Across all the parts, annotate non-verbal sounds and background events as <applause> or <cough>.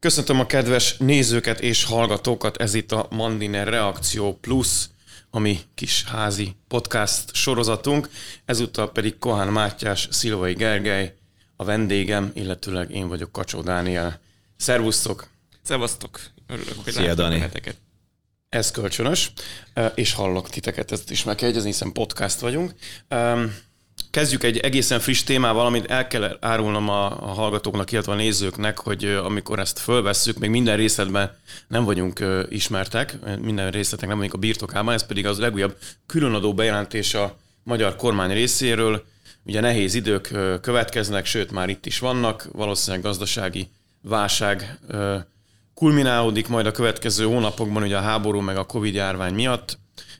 Köszöntöm a kedves nézőket és hallgatókat, ez itt a Mandiner Reakció Plus, ami kis házi podcast sorozatunk. Ezúttal pedig Kohán Mátyás, Szilvai Gergely, a vendégem, illetőleg én vagyok Kacsó Dániel. Szervusztok! Szevasztok! Örülök, hogy Szia, Dani. Ez kölcsönös, és hallok titeket, ezt is meg kell egyezni, hiszen podcast vagyunk. Kezdjük egy egészen friss témával, amit el kell árulnom a, a hallgatóknak, illetve a nézőknek, hogy amikor ezt fölvesszük, még minden részletben nem vagyunk ismertek, minden részletek nem vagyunk a birtokában, ez pedig az legújabb különadó bejelentés a magyar kormány részéről. Ugye nehéz idők következnek, sőt már itt is vannak, valószínűleg gazdasági válság kulminálódik majd a következő hónapokban, ugye a háború meg a Covid járvány miatt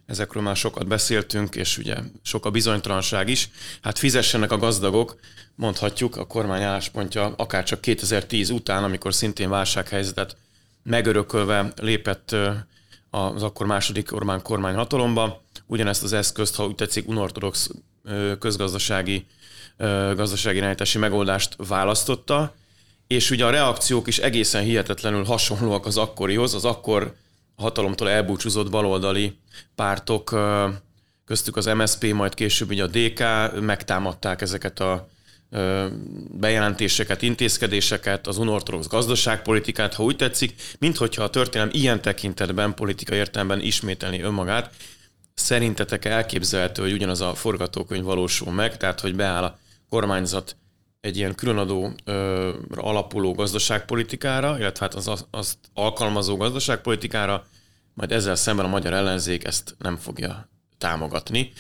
ezekről már sokat beszéltünk, és ugye sok a bizonytalanság is. Hát fizessenek a gazdagok, mondhatjuk, a kormány álláspontja akár csak 2010 után, amikor szintén válsághelyzetet megörökölve lépett az akkor második Orbán kormány hatalomba. Ugyanezt az eszközt, ha úgy tetszik, unortodox közgazdasági gazdasági irányítási megoldást választotta, és ugye a reakciók is egészen hihetetlenül hasonlóak az akkorihoz, az akkor hatalomtól elbúcsúzott baloldali pártok, köztük az MSP, majd később ugye a DK megtámadták ezeket a bejelentéseket, intézkedéseket, az unortodox gazdaságpolitikát, ha úgy tetszik, minthogyha a történelem ilyen tekintetben, politika értelemben ismételni önmagát. Szerintetek elképzelhető, hogy ugyanaz a forgatókönyv valósul meg, tehát hogy beáll a kormányzat egy ilyen különadó ö, alapuló gazdaságpolitikára, illetve hát az, azt alkalmazó gazdaságpolitikára, majd ezzel szemben a magyar ellenzék ezt nem fogja támogatni.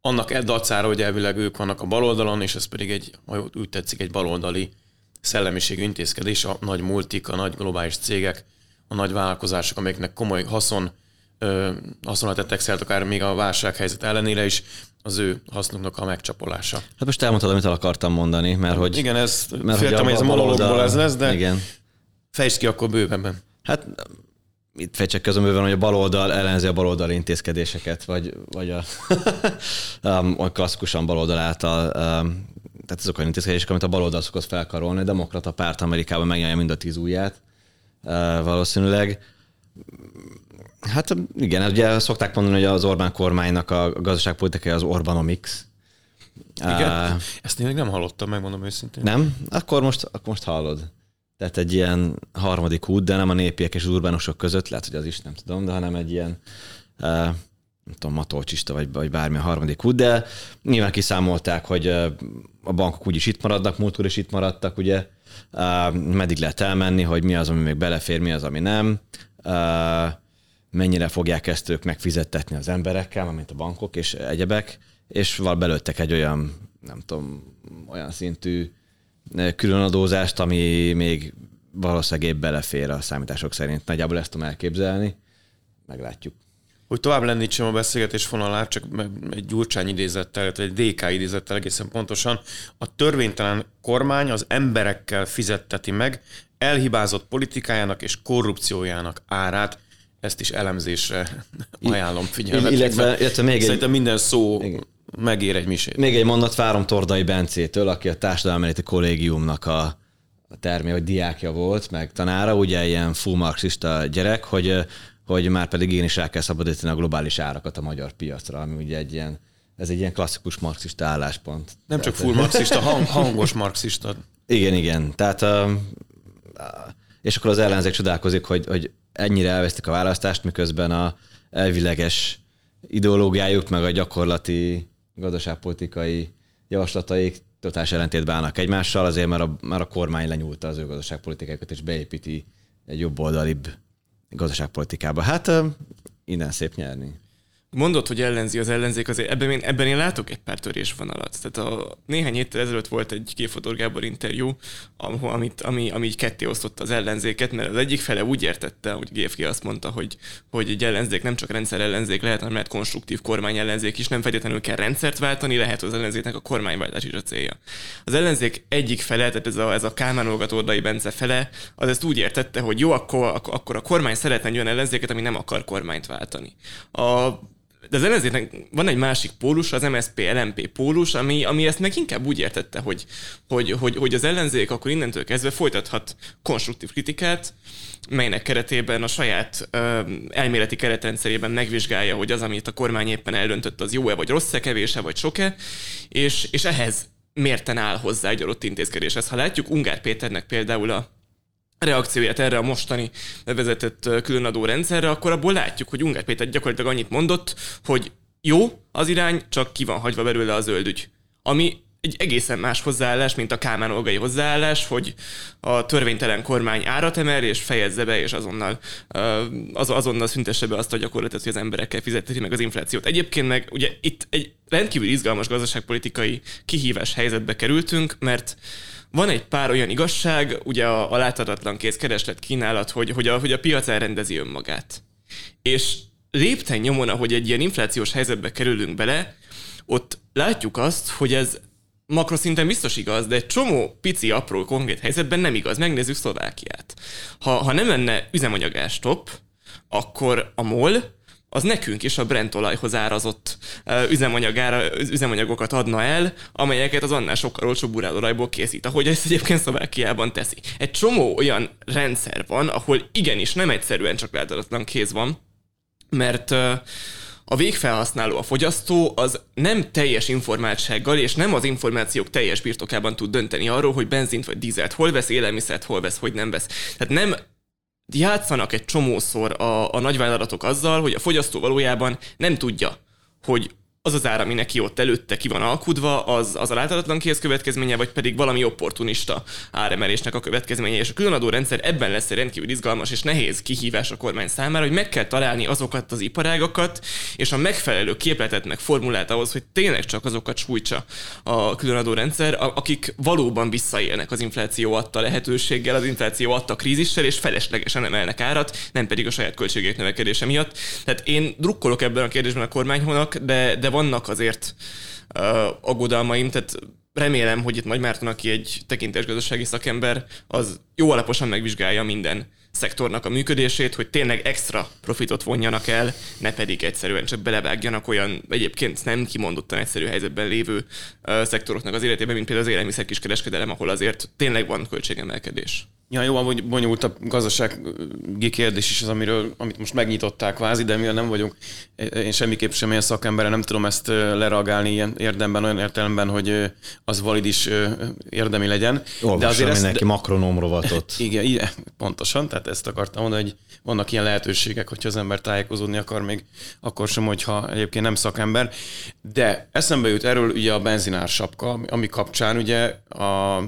Annak e dacára, hogy elvileg ők vannak a baloldalon, és ez pedig egy, ha úgy tetszik, egy baloldali szellemiségű intézkedés, a nagy multik, a nagy globális cégek, a nagy vállalkozások, amelyeknek komoly haszon, ö, haszonra tettek szert, akár még a válsághelyzet ellenére is, az ő hasznuknak a megcsapolása. Hát most elmondtad, amit el akartam mondani, mert hogy... Igen, ez mert féltem, hogy ez a monológból ez lesz, de igen. fejtsd ki akkor bővebben. Hát itt fejtsek közömbőben, hogy a baloldal ellenzi a baloldal intézkedéseket, vagy, vagy a, <laughs> a klasszikusan baloldal által um, tehát azok olyan intézkedések, amit a baloldal szokott felkarolni. A demokrata párt Amerikában megnyomja mind a tíz ujját uh, valószínűleg. Hát igen, ugye szokták mondani, hogy az Orbán kormánynak a gazdaságpolitikai az Orbanomics. Igen? Uh, Ezt én még nem hallottam, megmondom őszintén. Nem? Akkor most, akkor most hallod. Tehát egy ilyen harmadik út, de nem a népiek és az urbánusok között, lehet, hogy az is nem tudom, de hanem egy ilyen uh, nem tudom, matolcsista vagy, vagy bármi a harmadik út, de nyilván kiszámolták, hogy a bankok úgyis itt maradnak, múltkor is itt maradtak, ugye, meddig lehet elmenni, hogy mi az, ami még belefér, mi az, ami nem. Mennyire fogják ezt ők megfizettetni az emberekkel, mint a bankok és egyebek, és val belőttek egy olyan, nem tudom, olyan szintű különadózást, ami még valószínűleg épp belefér a számítások szerint. Nagyjából ezt tudom elképzelni, meglátjuk. Hogy tovább lendítsem a beszélgetés vonalát, csak egy Gyurcsány idézettel, egy DK idézettel egészen pontosan. A törvénytelen kormány az emberekkel fizetteti meg elhibázott politikájának és korrupciójának árát ezt is elemzésre ajánlom figyelmet. Illetve, illetve még Szerintem egy, minden szó igen. megér egy misét. Még egy mondat várom Tordai Bencétől, aki a Társadalmi Kollégiumnak a, a termé, vagy diákja volt, meg tanára, ugye ilyen full marxista gyerek, hogy, hogy már pedig én is el kell szabadítani a globális árakat a magyar piacra, ami ugye egy ilyen, ez egy ilyen klasszikus marxista álláspont. Nem csak full marxista, <laughs> hang, hangos marxista. Igen, igen. Tehát és akkor az ellenzék csodálkozik, hogy, hogy ennyire elvesztik a választást, miközben a elvileges ideológiájuk, meg a gyakorlati gazdaságpolitikai javaslataik totális ellentétben állnak egymással, azért mert a, mert a kormány lenyúlta az ő gazdaságpolitikájukat, és beépíti egy jobb oldalibb gazdaságpolitikába. Hát innen szép nyerni. Mondod, hogy ellenzi az ellenzék, azért ebben én, ebben én látok egy pár törésvonalat. Tehát a, néhány héttel ezelőtt volt egy Kéfodor Gábor interjú, amit, ami, ami így ketté osztotta az ellenzéket, mert az egyik fele úgy értette, hogy GFK azt mondta, hogy, hogy egy ellenzék nem csak rendszer ellenzék lehet, hanem lehet konstruktív kormány ellenzék is, nem feltétlenül kell rendszert váltani, lehet az ellenzéknek a kormányváltás is a célja. Az ellenzék egyik fele, tehát ez a, ez a Kálmán Ordai Bence fele, az ezt úgy értette, hogy jó, akkor, akkor a kormány szeretne egy olyan ellenzéket, ami nem akar kormányt váltani. A de az ellenzéknek van egy másik pólus, az MSP LMP pólus, ami, ami ezt meg inkább úgy értette, hogy, hogy, hogy, hogy az ellenzék akkor innentől kezdve folytathat konstruktív kritikát, melynek keretében a saját ö, elméleti keretrendszerében megvizsgálja, hogy az, amit a kormány éppen eldöntött, az jó-e, vagy rossz-e, kevés-e, vagy sok-e, és, és ehhez mérten áll hozzá egy adott intézkedéshez. Ha látjuk Ungár Péternek például a reakcióját erre a mostani bevezetett különadó rendszerre, akkor abból látjuk, hogy Ungár Péter gyakorlatilag annyit mondott, hogy jó az irány, csak ki van hagyva belőle a zöldügy. Ami egy egészen más hozzáállás, mint a Kálmán Olgai hozzáállás, hogy a törvénytelen kormány árat emel, és fejezze be, és azonnal, az, azonnal szüntesse be azt a gyakorlatot, hogy az emberekkel fizeti meg az inflációt. Egyébként meg ugye itt egy rendkívül izgalmas gazdaságpolitikai kihívás helyzetbe kerültünk, mert van egy pár olyan igazság, ugye a, a láthatatlan kész kereslet kínálat, hogy, hogy, a, hogy a piac elrendezi önmagát. És lépten nyomon, ahogy egy ilyen inflációs helyzetbe kerülünk bele, ott látjuk azt, hogy ez makroszinten biztos igaz, de egy csomó pici, apró, konkrét helyzetben nem igaz. Megnézzük Szlovákiát. Ha, ha nem lenne üzemanyagás-top, akkor a MOL az nekünk is a Brent olajhoz árazott üzemanyagára, üzemanyagokat adna el, amelyeket az annál sokkal olcsóbb urálolajból készít, ahogy ezt egyébként Szlovákiában teszi. Egy csomó olyan rendszer van, ahol igenis nem egyszerűen csak láthatatlan kéz van, mert a végfelhasználó, a fogyasztó az nem teljes informáltsággal és nem az információk teljes birtokában tud dönteni arról, hogy benzint vagy dízelt hol vesz, élelmiszert hol vesz, hogy nem vesz. Tehát nem játszanak egy csomószor a, a nagyvállalatok azzal, hogy a fogyasztó valójában nem tudja, hogy az az ára, ami neki ott előtte ki van alkudva, az, az a láthatatlan kész következménye, vagy pedig valami opportunista áremelésnek a következménye. És a különadó rendszer ebben lesz egy rendkívül izgalmas és nehéz kihívás a kormány számára, hogy meg kell találni azokat az iparágakat, és a megfelelő képletet meg formulát ahhoz, hogy tényleg csak azokat sújtsa a különadó rendszer, akik valóban visszaélnek az infláció adta lehetőséggel, az infláció adta krízissel, és feleslegesen emelnek árat, nem pedig a saját költségek növekedése miatt. Tehát én drukkolok ebben a kérdésben a kormányhonak, de, de vannak azért uh, aggodalmaim, tehát remélem, hogy itt Nagy Márton, aki egy tekintésgazdasági szakember, az jó alaposan megvizsgálja minden szektornak a működését, hogy tényleg extra profitot vonjanak el, ne pedig egyszerűen csak belevágjanak olyan egyébként nem kimondottan egyszerű helyzetben lévő uh, szektoroknak az életében, mint például az élelmiszer kiskereskedelem, ahol azért tényleg van költségemelkedés. Ja, jó, hogy bonyolult a gazdasági kérdés is az, amiről, amit most megnyitották kvázi, de mivel nem vagyunk, én semmiképp sem ilyen szakember, nem tudom ezt lereagálni ilyen érdemben, olyan értelemben, hogy az valid is érdemi legyen. Olvasom de azért mindenki ezt, makronóm rovatot. <laughs> Igen, igen, pontosan, tehát ezt akartam mondani, hogy vannak ilyen lehetőségek, hogyha az ember tájékozódni akar még, akkor sem, hogyha egyébként nem szakember. De eszembe jut erről ugye a benzinár sapka, ami kapcsán ugye a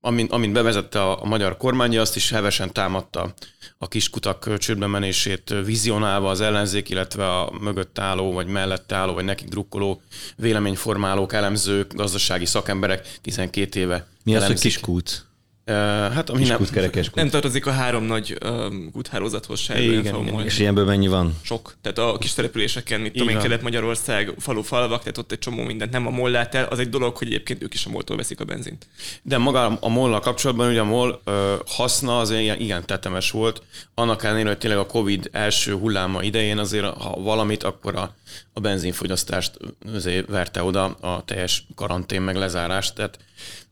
amint, amint bevezette a, a magyar kormány, azt is hevesen támadta a kiskutak csődbe menését vizionálva az ellenzék, illetve a mögött álló, vagy mellette álló, vagy nekik drukkoló véleményformálók, elemzők, gazdasági szakemberek 12 éve. Mi az, hogy kiskút? Hát, ami nem, kerekes nem tartozik a három nagy um, úthálózathoz se. Igen, igen. És ilyenből mennyi van? Sok. Tehát a kis településeken, mit tudom én, Kelet-Magyarország, falu, falvak, tehát ott egy csomó mindent nem a MOL lát el. Az egy dolog, hogy egyébként ők is a moltól veszik a benzint. De maga a mol kapcsolatban ugye a MOL ö, haszna az ilyen, igen tetemes volt. Annak ellenére, hogy tényleg a Covid első hulláma idején azért, ha valamit, akkor a, a benzinfogyasztást azért verte oda a teljes karantén meg lezárás. Tehát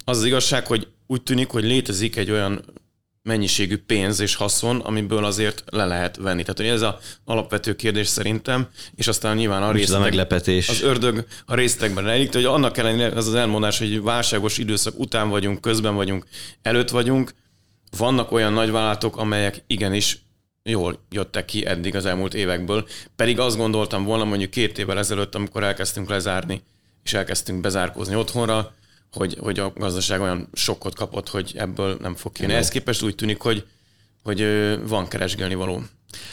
az az igazság, hogy úgy tűnik, hogy létezik egy olyan mennyiségű pénz és haszon, amiből azért le lehet venni. Tehát hogy ez az alapvető kérdés szerintem, és aztán nyilván a résztek, a meglepetés. az ördög a résztekben rejlik, hogy annak ellenére az az elmondás, hogy válságos időszak után vagyunk, közben vagyunk, előtt vagyunk, vannak olyan nagyvállalatok, amelyek igenis jól jöttek ki eddig az elmúlt évekből, pedig azt gondoltam volna mondjuk két évvel ezelőtt, amikor elkezdtünk lezárni, és elkezdtünk bezárkózni otthonra, hogy, hogy a gazdaság olyan sokkot kapott, hogy ebből nem fog kijönni. Ehhez képest úgy tűnik, hogy, hogy van keresgélni való.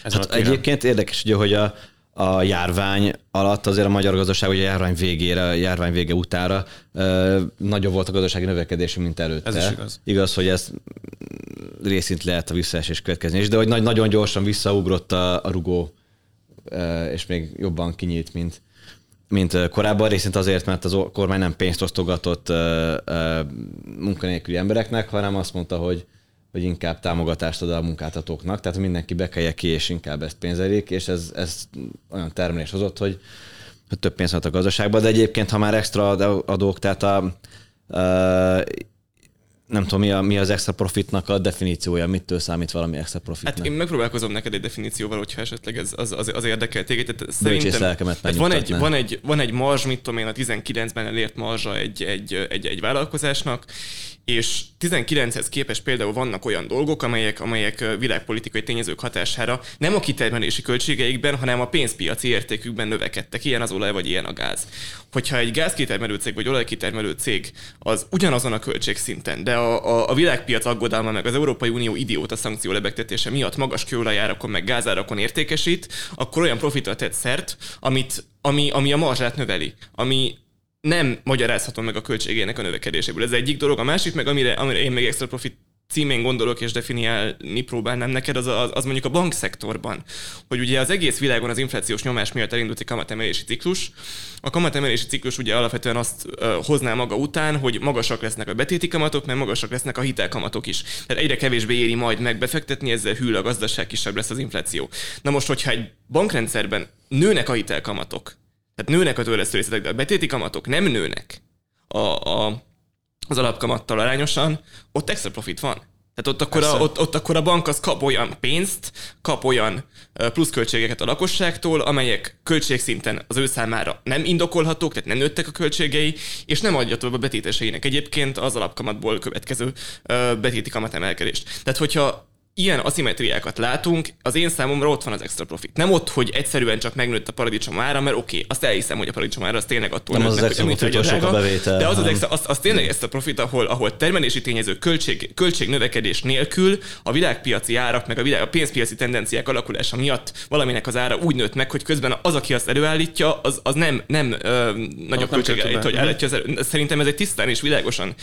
hát egyébként érdekes, ugye, hogy a, a járvány alatt azért a magyar gazdaság, hogy a járvány végére, a járvány vége utára ö, nagyobb volt a gazdasági növekedés, mint előtte. Ez is igaz. Igaz, hogy ez részint lehet a visszaesés következni is, de hogy nagy, nagyon gyorsan visszaugrott a, a rugó, ö, és még jobban kinyílt, mint, mint korábban, részint azért, mert az kormány nem pénzt osztogatott munkanélküli embereknek, hanem azt mondta, hogy hogy inkább támogatást ad a munkáltatóknak, tehát mindenki bekelje ki, és inkább ezt pénzelik, és ez, ez olyan termelés hozott, hogy, több pénzt a gazdaságba, de egyébként, ha már extra adók, tehát a, a nem tudom, mi, a, mi az extra profitnak a definíciója, mitől számít valami extra profitnak. Hát én megpróbálkozom neked egy definícióval, hogyha esetleg ez az, az, az érdekel téged. Tehát szerintem, tehát van, egy, van, egy, van egy marzs, mit tudom én, a 19-ben elért marzsa egy, egy, egy, egy vállalkozásnak, és 19-hez képest például vannak olyan dolgok, amelyek, amelyek világpolitikai tényezők hatására nem a kitermelési költségeikben, hanem a pénzpiaci értékükben növekedtek, ilyen az olaj vagy ilyen a gáz. Hogyha egy gázkitermelő cég vagy olajkitermelő cég az ugyanazon a költségszinten, de a, a, a világpiac aggodalma meg az Európai Unió idióta szankció lebegtetése miatt magas kőolajárakon meg gázárakon értékesít, akkor olyan profitra tett szert, amit, ami, ami a marzsát növeli, ami nem magyarázható meg a költségének a növekedéséből. Ez egyik dolog. A másik meg, amire, amire én még extra profit címén gondolok és definiálni próbálnám neked, az, az, az mondjuk a bankszektorban. Hogy ugye az egész világon az inflációs nyomás miatt elindult egy kamatemelési ciklus. A kamatemelési ciklus ugye alapvetően azt hozná maga után, hogy magasak lesznek a betéti kamatok, mert magasak lesznek a hitelkamatok is. Tehát egyre kevésbé éri majd megbefektetni, ezzel hűl a gazdaság, kisebb lesz az infláció. Na most, hogyha egy bankrendszerben nőnek a hitelkamatok, tehát nőnek a törlesztő részletek, de a betéti kamatok nem nőnek a, a, az alapkamattal arányosan, ott extra profit van. Tehát ott akkor, a, ott, ott akkor a bank az kap olyan pénzt, kap olyan pluszköltségeket a lakosságtól, amelyek költségszinten az ő számára nem indokolhatók, tehát nem nőttek a költségei, és nem adja tovább a betéteseinek egyébként az alapkamatból következő betéti kamatemelkedést. Tehát hogyha ilyen aszimetriákat látunk, az én számomra ott van az extra profit. Nem ott, hogy egyszerűen csak megnőtt a paradicsom ára, mert oké, okay, azt elhiszem, hogy a paradicsom ára az tényleg attól nem nőtt, az hogy extra profit, a bevétel, de az, az, extra, az, az tényleg extra profit, ahol, ahol termelési tényező költség, költségnövekedés nélkül a világpiaci árak, meg a, világ, a pénzpiaci tendenciák alakulása miatt valaminek az ára úgy nőtt meg, hogy közben az, aki azt előállítja, az, az nem, nem ö, nagyobb költség állít, hogy állítja az elő. Szerintem ez egy tisztán és világosan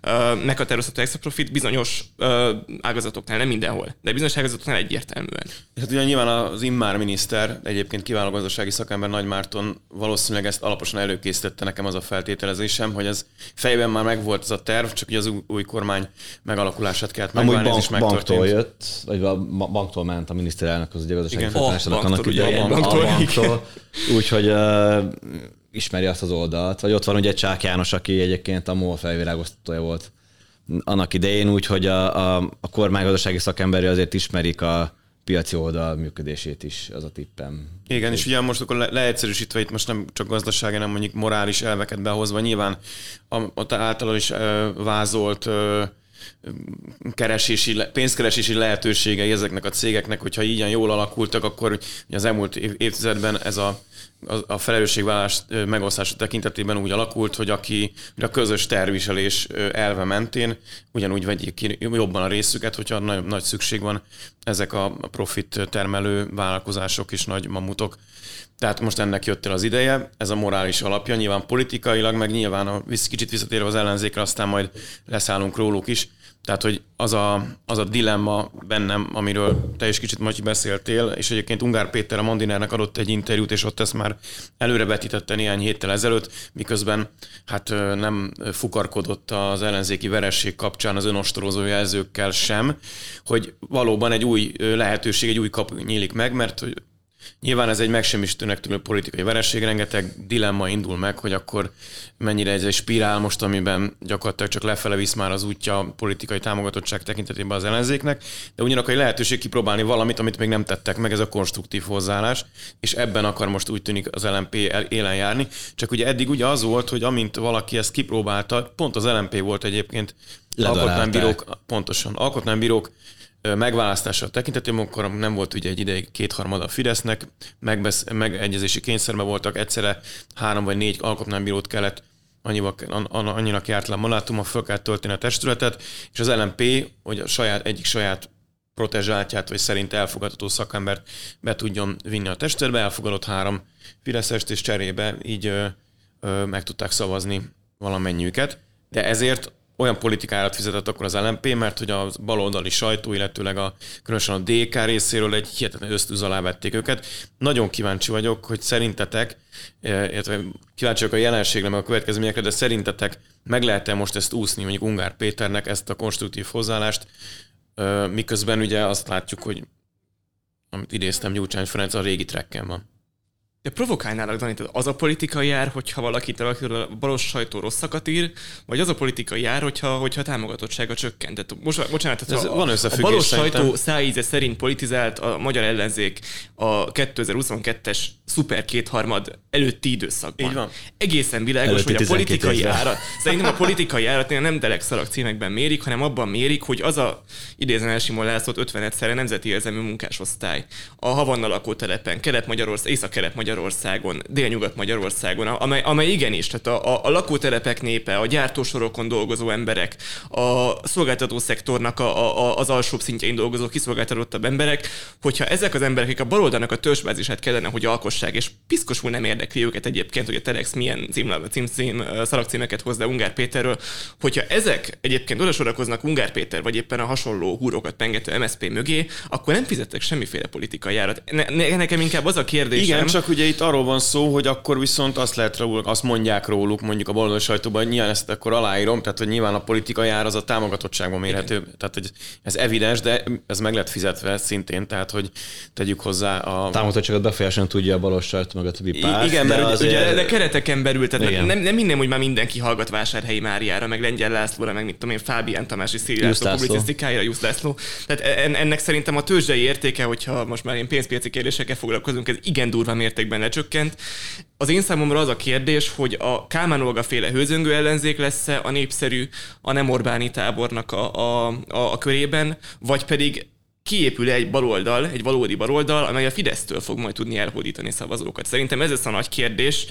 ö, meghatározható extra profit bizonyos ö, ágazatoknál, nem mindenhol mindenhol, de bizonyos ágazatoknál egyértelműen. Hát ugye nyilván az immár miniszter, egyébként kiváló gazdasági szakember Nagy Márton valószínűleg ezt alaposan előkészítette nekem az a feltételezésem, hogy ez fejben már megvolt ez a terv, csak ugye az új, kormány megalakulását kellett megválni, bank, ez is banktól jött, vagy a banktól ment a miniszterelnök az ugye gazdasági főtanácsadók annak idején. Banktól, banktól, úgyhogy uh, ismeri azt az oldalt. Vagy ott van ugye Csák János, aki egyébként a MOL felvirágoztatója volt annak idején úgy, hogy a, a, a kormánygazdasági szakemberi azért ismerik a piaci oldal működését is, az a tippem. Igen, és ugye most akkor le, leegyszerűsítve itt most nem csak gazdasági, hanem mondjuk morális elveket behozva, nyilván ott általában is vázolt keresési, pénzkeresési lehetőségei ezeknek a cégeknek, hogyha ilyen jól alakultak, akkor az elmúlt évtizedben ez a a felelősségvállás megosztása tekintetében úgy alakult, hogy aki a közös terviselés elve mentén ugyanúgy vegyék ki jobban a részüket, hogyha nagy, nagy szükség van ezek a profit termelő vállalkozások és nagy mamutok. Tehát most ennek jött el az ideje, ez a morális alapja, nyilván politikailag, meg nyilván a kicsit visszatérve az ellenzékre, aztán majd leszállunk róluk is, tehát, hogy az a, az a dilemma bennem, amiről te is kicsit Matyi beszéltél, és egyébként Ungár Péter a Mandinernek adott egy interjút, és ott ezt már előrevetítette néhány héttel ezelőtt, miközben hát nem fukarkodott az ellenzéki veresség kapcsán az önostorozó jelzőkkel sem, hogy valóban egy új lehetőség, egy új kapu nyílik meg, mert Nyilván ez egy megsemmisítőnek tűnő politikai vereség, rengeteg dilemma indul meg, hogy akkor mennyire ez egy spirál most, amiben gyakorlatilag csak lefele visz már az útja politikai támogatottság tekintetében az ellenzéknek, de ugyanakkor egy lehetőség kipróbálni valamit, amit még nem tettek meg, ez a konstruktív hozzáállás, és ebben akar most úgy tűnik az LMP élen járni. Csak ugye eddig ugye az volt, hogy amint valaki ezt kipróbálta, pont az LMP volt egyébként alkotmánybírók, pontosan, alkotmánybírók megválasztása tekintetében, akkor nem volt ugye egy ideig kétharmada a Fidesznek, megbesz, megegyezési kényszerben voltak, egyszerre három vagy négy alkotmánybírót kellett annyiba, annyinak járt le a mandátumon, föl kellett tölteni a testületet, és az LMP, hogy a saját, egyik saját protezsáltját, vagy szerint elfogadható szakembert be tudjon vinni a testületbe, elfogadott három Fideszest, és cserébe így ö, ö, meg tudták szavazni valamennyiüket. De ezért olyan politikárat fizetett akkor az LMP, mert hogy a baloldali sajtó, illetőleg a, különösen a DK részéről egy hihetetlen ösztűz alá vették őket. Nagyon kíváncsi vagyok, hogy szerintetek, eh, illetve kíváncsi vagyok a jelenségre, meg a következményekre, de szerintetek meg lehet-e most ezt úszni mondjuk Ungár Péternek, ezt a konstruktív hozzáállást, miközben ugye azt látjuk, hogy amit idéztem, Gyurcsány Ferenc a régi trekken van. De provokálnálak, Dani, tehát az a politika jár, hogyha valakit a balos sajtó rosszakat ír, vagy az a politika jár, hogyha, hogyha a támogatottsága csökkent. Tehát most, bocsánat, tehát Ez a, van a összefüggés balos szerintem. sajtó szájíze szerint politizált a magyar ellenzék a 2022-es szuper kétharmad előtti időszakban. Így van. Egészen világos, Előtti hogy a 12 politikai évben. árat, szerintem a politikai árat nem delek szalag címekben mérik, hanem abban mérik, hogy az a idézen el Simon Lászlót 50 nemzeti érzelmű munkásosztály a Havanna lakótelepen, Kelet-Magyarország, Észak-Kelet-Magyarországon, Dél-Nyugat-Magyarországon, amely, amely igenis, tehát a, a, a lakótelepek népe, a gyártósorokon dolgozó emberek, a szolgáltató szektornak a, a, az alsóbb szintjein dolgozó kiszolgáltatottabb emberek, hogyha ezek az emberek, akik a baloldalnak a törzsbázisát kellene, hogy alkossák, és piszkosul nem érdekli őket egyébként, hogy a Telex milyen cím, cím, cím, szalagcímeket hoz le Ungár Péterről, hogyha ezek egyébként oda sorakoznak Ungár Péter, vagy éppen a hasonló húrokat pengető MSZP mögé, akkor nem fizettek semmiféle politikai járat. Ne, ne, nekem inkább az a kérdésem, Igen, csak ugye itt arról van szó, hogy akkor viszont azt lehet róluk, azt mondják róluk, mondjuk a baloldali sajtóban, hogy nyilván ezt akkor aláírom, tehát hogy nyilván a politikai ár az a támogatottságban mérhető, Igen. tehát hogy ez evidens, de ez meg lett fizetve szintén, tehát hogy tegyük hozzá a... Támogatottságot befolyásolni tudja a balos sajtó, meg a többi párt. igen, mert de ugye- Ugye, azért- de kereteken belül, tehát Igen. nem, nem minden, hogy már mindenki hallgat Vásárhelyi Máriára, meg Lengyel Lászlóra, meg mit tudom én, Fábián Tamás és Jusz László publicisztikájára, Jusz László. Tehát en- ennek szerintem a tőzsdei értéke, hogyha most már ilyen pénzpiaci kérdésekkel foglalkozunk, ez igen durva mértékben lecsökkent. Az én számomra az a kérdés, hogy a Kálmán Olga féle hőzöngő ellenzék lesz-e a népszerű, a nem Orbáni tábornak a, a, a, a körében, vagy pedig kiépül egy baloldal, egy valódi baloldal, amely a Fidesztől fog majd tudni elhódítani szavazókat. Szerintem ez lesz a nagy kérdés,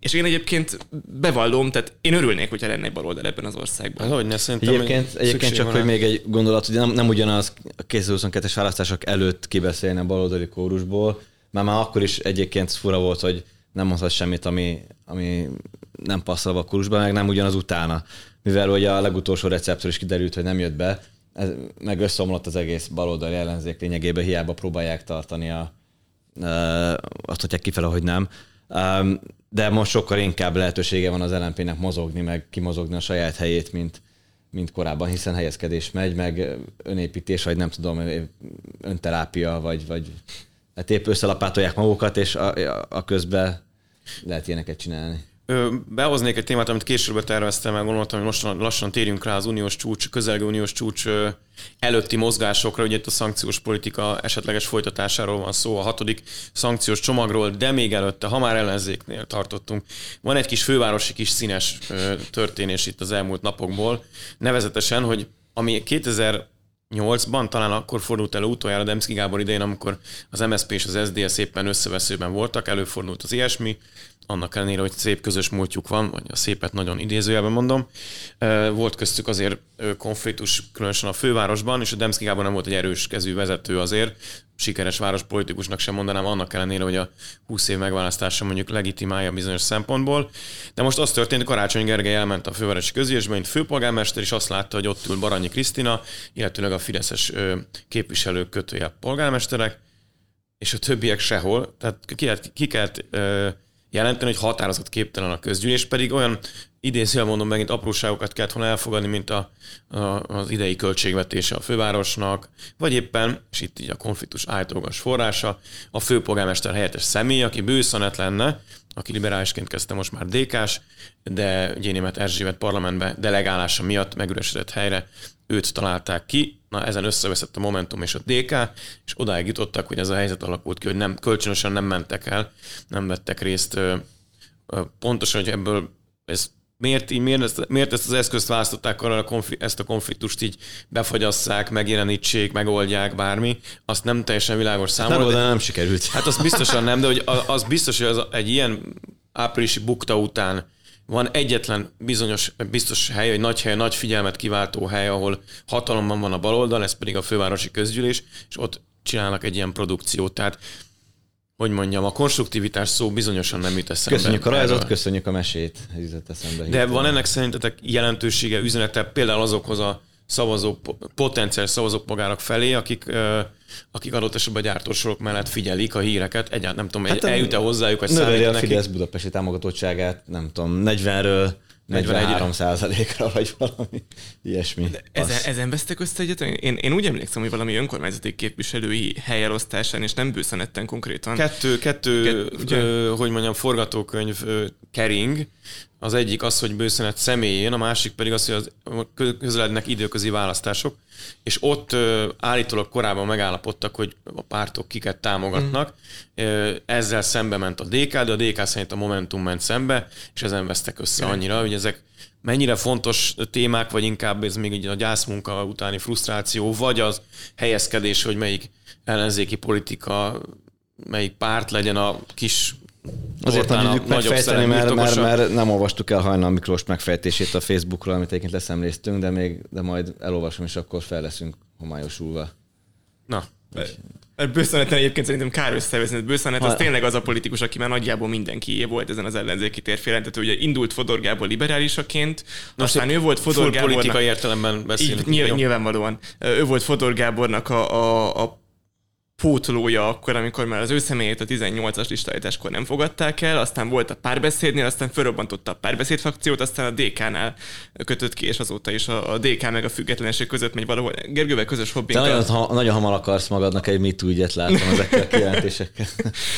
és én egyébként bevallom, tehát én örülnék, hogyha lenne egy baloldal ebben az országban. Hát, hogy ne, szerintem Egyébként, egyébként csak, van hogy még egy gondolat, hogy nem, nem ugyanaz a 2022-es választások előtt kibeszélni a baloldali kórusból, mert már akkor is egyébként fura volt, hogy nem mondhat semmit, ami, ami nem passzol a kórusba, meg nem ugyanaz utána. Mivel ugye a legutolsó receptről is kiderült, hogy nem jött be, ez, meg összeomlott az egész baloldali ellenzék lényegében, hiába próbálják tartani a, uh, azt mondják kifele, hogy nem. De most sokkal inkább lehetősége van az LNP-nek mozogni, meg kimozogni a saját helyét, mint, mint korábban, hiszen helyezkedés megy, meg önépítés, vagy nem tudom, önterápia, vagy, vagy hát épp összelapátolják magukat, és a, a, a közben lehet ilyeneket csinálni. Behoznék egy témát, amit később terveztem, mert gondoltam, hogy lassan, lassan térjünk rá az uniós csúcs, közelgő uniós csúcs előtti mozgásokra, ugye itt a szankciós politika esetleges folytatásáról van szó, a hatodik szankciós csomagról, de még előtte, ha már ellenzéknél tartottunk, van egy kis fővárosi kis színes történés itt az elmúlt napokból, nevezetesen, hogy ami 2000 2008-ban, talán akkor fordult elő utoljára Demszki Gábor idején, amikor az MSZP és az SZDSZ éppen összeveszőben voltak, előfordult az ilyesmi, annak ellenére, hogy szép közös múltjuk van, vagy a szépet nagyon idézőjelben mondom. Volt köztük azért konfliktus, különösen a fővárosban, és a Demszki Gábor nem volt egy erős kezű vezető azért, sikeres várospolitikusnak sem mondanám, annak ellenére, hogy a 20 év megválasztása mondjuk legitimálja bizonyos szempontból. De most az történt, hogy Karácsony Gergely elment a fővárosi közgyűlésbe, mint főpolgármester, és azt látta, hogy ott ül Baranyi Krisztina, illetőleg a fideszes képviselők kötője polgármesterek, és a többiek sehol. Tehát ki, lehet, ki kellett jelenteni, hogy határozott képtelen a közgyűlés, pedig olyan idézően mondom megint apróságokat kellett volna elfogadni, mint a, a, az idei költségvetése a fővárosnak, vagy éppen, és itt így a konfliktus állítógas forrása, a főpolgármester helyettes személy, aki bőszanet lenne, aki liberálisként kezdte most már DK-s, de Gyénémet Erzsébet parlamentbe delegálása miatt megüresedett helyre őt találták ki, na ezen összeveszett a Momentum és a DK, és odáig jutottak, hogy ez a helyzet alakult ki, hogy nem, kölcsönösen nem mentek el, nem vettek részt pontosan, hogy ebből ez miért, így, miért, ezt, miért ezt az eszközt választották arra, a konfli- ezt a konfliktust így befagyasszák, megjelenítsék, megoldják, bármi, azt nem teljesen világos számomra. Nem, de- nem sikerült. Hát az biztosan nem, de hogy az biztos, hogy az egy ilyen áprilisi bukta után van egyetlen bizonyos, biztos hely, egy nagy hely, nagy figyelmet kiváltó hely, ahol hatalomban van a baloldal, ez pedig a fővárosi közgyűlés, és ott csinálnak egy ilyen produkciót. Tehát, hogy mondjam, a konstruktivitás szó bizonyosan nem jut eszembe. Köszönjük a rajzot, köszönjük a mesét. Jutott eszembe. De van ennek szerintetek jelentősége, üzenete például azokhoz a szavazó, potenciális szavazópolgárok felé, akik, akik adott esetben a gyártósorok mellett figyelik a híreket, egyáltalán nem tudom, hát eljut-e hozzájuk, Növeli számít a nekik? Fidesz budapesti támogatottságát, nem tudom, 40-ről 43 százalékra, vagy valami ilyesmi. Ezen, ezen vesztek össze egyet? Én, én úgy emlékszem, hogy valami önkormányzati képviselői helyelosztásán, és nem bőszenetten konkrétan. Kettő, kettő Ke- ö, hogy mondjam, forgatókönyv ö, kering. Az egyik az, hogy bőszenet személyén, a másik pedig az, hogy az közelednek időközi választások, és ott ö, állítólag korábban megállapodtak, hogy a pártok kiket támogatnak. Mm. Ezzel szembe ment a DK, de a DK szerint a Momentum ment szembe, és ezen vesztek össze annyira, hogy ezek mennyire fontos témák, vagy inkább ez még egy a gyászmunka utáni frusztráció, vagy az helyezkedés, hogy melyik ellenzéki politika, melyik párt legyen a kis Azért nem tudjuk megfejteni, mert, mert, mert, nem olvastuk el Hajnal Miklós megfejtését a Facebookról, amit egyébként leszemléztünk, de még de majd elolvasom, és akkor fel leszünk homályosulva. Na, Bőszöneten egyébként szerintem kár összevezni. Bőszönet az tényleg az a politikus, aki már nagyjából mindenki volt ezen az ellenzéki térfélen. Tehát ugye indult Fodor Gábor liberálisaként, Most aztán ő volt Fodor Gábornak... politikai értelemben beszélünk. Így, nyilvánvalóan. Ő volt Fodor Gábornak a, a, a pótlója akkor, amikor már az ő személyét a 18-as listállításkor nem fogadták el, aztán volt a párbeszédnél, aztán felrobbantotta a párbeszéd frakciót, aztán a DK-nál kötött ki, és azóta is a, a DK meg a függetlenség között megy valahol. Gergővel közös hobbink. Te nagyon, ha, nagyon hamar akarsz magadnak egy mit ügyet látom ezekkel a kijelentésekkel.